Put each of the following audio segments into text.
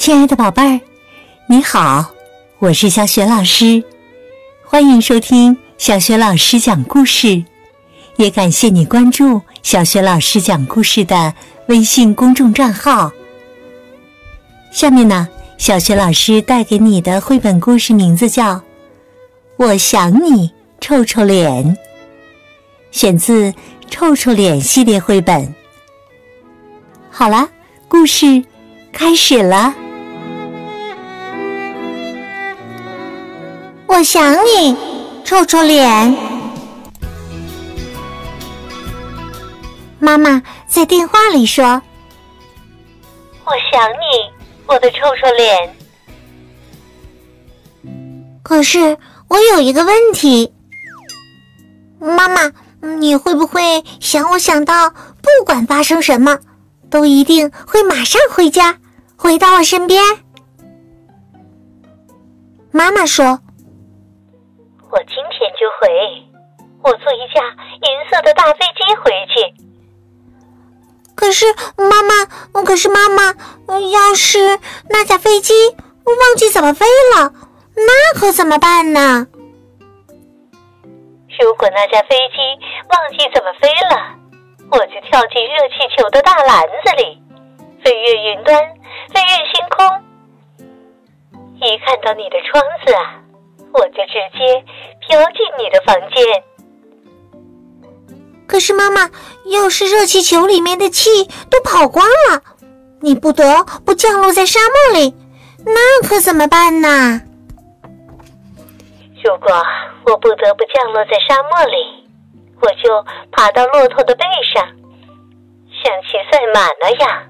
亲爱的宝贝儿，你好，我是小雪老师，欢迎收听小雪老师讲故事，也感谢你关注小雪老师讲故事的微信公众账号。下面呢，小雪老师带给你的绘本故事名字叫《我想你臭臭脸》，选自《臭臭脸》系列绘本。好了，故事开始了。我想你，臭臭脸。妈妈在电话里说：“我想你，我的臭臭脸。”可是我有一个问题，妈妈，你会不会想我想到不管发生什么，都一定会马上回家，回到我身边？妈妈说。我今天就回，我坐一架银色的大飞机回去。可是妈妈，可是妈妈，要是那架飞机忘记怎么飞了，那可怎么办呢？如果那架飞机忘记怎么飞了，我就跳进热气球的大篮子里，飞越云端，飞越星空。一看到你的窗子啊！我就直接飘进你的房间。可是妈妈，要是热气球里面的气都跑光了，你不得不降落在沙漠里，那可怎么办呢？如果我不得不降落在沙漠里，我就爬到骆驼的背上，像骑赛马那样，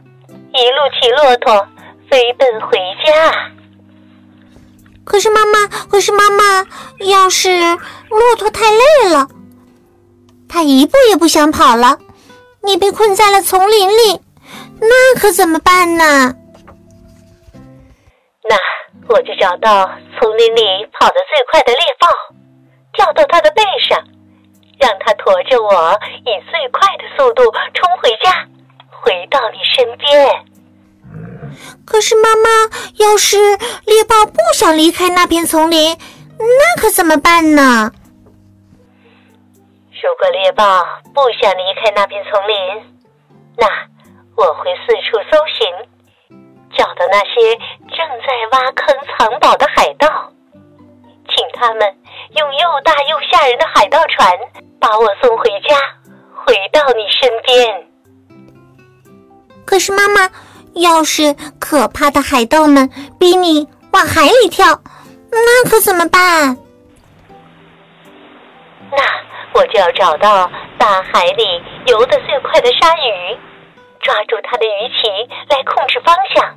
一路骑骆驼飞奔回家。可是妈妈，可是妈妈，要是骆驼太累了，它一步也不想跑了，你被困在了丛林里，那可怎么办呢？那我就找到丛林里跑得最快的猎豹，跳到它的背上，让它驮着我以最快的速度冲回家，回到你身边。可是妈妈，要是猎豹不想离开那片丛林，那可怎么办呢？如果猎豹不想离开那片丛林，那我会四处搜寻，找到那些正在挖坑藏宝的海盗，请他们用又大又吓人的海盗船把我送回家，回到你身边。可是妈妈。要是可怕的海盗们逼你往海里跳，那可怎么办？那我就要找到大海里游得最快的鲨鱼，抓住它的鱼鳍来控制方向，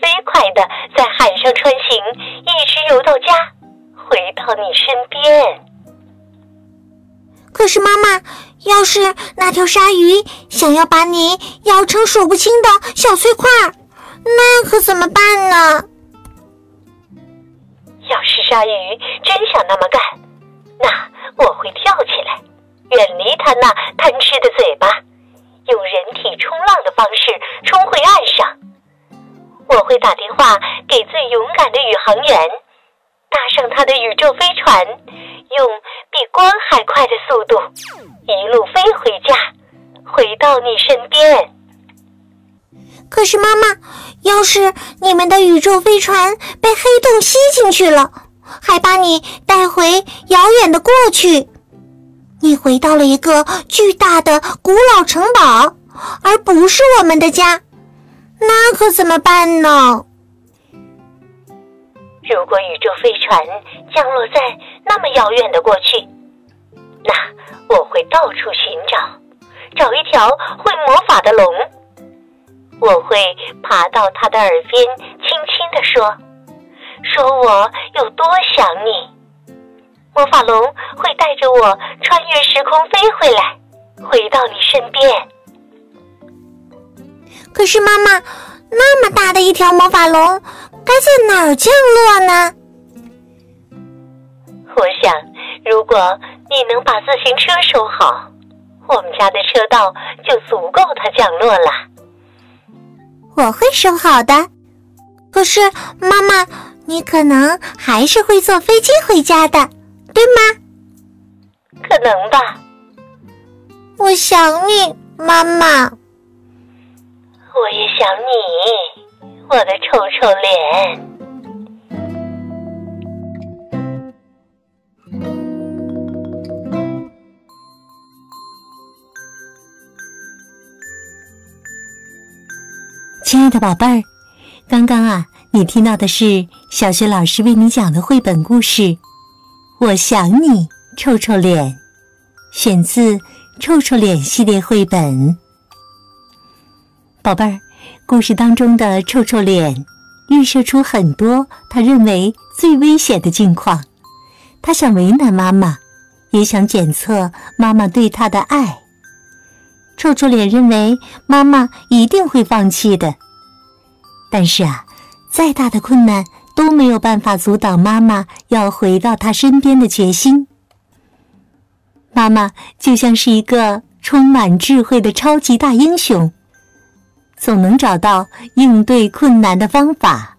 飞快的在海上穿行，一直游到家，回到你身边。可是妈妈。要是那条鲨鱼想要把你咬成数不清的小碎块，那可怎么办呢？要是鲨鱼真想那么干，那我会跳起来，远离它那贪吃的嘴巴，用人体冲浪的方式冲回岸上。我会打电话给最勇敢的宇航员，搭上他的宇宙飞船，用比光还快的速度。一路飞回家，回到你身边。可是妈妈，要是你们的宇宙飞船被黑洞吸进去了，还把你带回遥远的过去，你回到了一个巨大的古老城堡，而不是我们的家，那可怎么办呢？如果宇宙飞船降落在那么遥远的过去，那……我会到处寻找，找一条会魔法的龙。我会爬到他的耳边，轻轻地说：“说我有多想你。”魔法龙会带着我穿越时空飞回来，回到你身边。可是妈妈，那么大的一条魔法龙，该在哪儿降落呢？我想，如果……你能把自行车收好，我们家的车道就足够它降落了。我会收好的。可是妈妈，你可能还是会坐飞机回家的，对吗？可能吧。我想你，妈妈。我也想你，我的臭臭脸。亲爱的宝贝儿，刚刚啊，你听到的是小学老师为你讲的绘本故事《我想你，臭臭脸》，选自《臭臭脸》系列绘本。宝贝儿，故事当中的臭臭脸预设出很多他认为最危险的境况，他想为难妈妈，也想检测妈妈对他的爱。臭臭脸认为妈妈一定会放弃的。但是啊，再大的困难都没有办法阻挡妈妈要回到他身边的决心。妈妈就像是一个充满智慧的超级大英雄，总能找到应对困难的方法。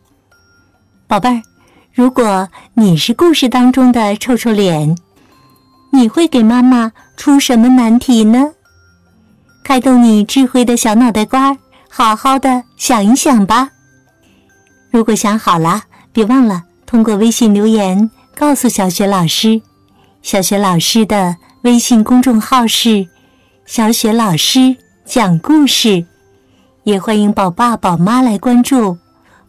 宝贝儿，如果你是故事当中的臭臭脸，你会给妈妈出什么难题呢？开动你智慧的小脑袋瓜，好好的想一想吧。如果想好了，别忘了通过微信留言告诉小雪老师。小雪老师的微信公众号是“小雪老师讲故事”，也欢迎宝爸宝妈来关注，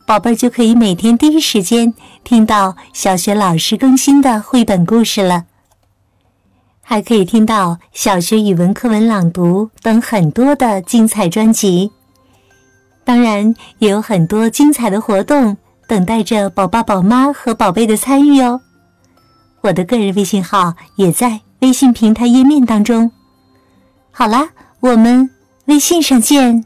宝贝儿就可以每天第一时间听到小雪老师更新的绘本故事了，还可以听到小学语文课文朗读等很多的精彩专辑。当然，也有很多精彩的活动等待着宝爸宝妈和宝贝的参与哦。我的个人微信号也在微信平台页面当中。好啦，我们微信上见。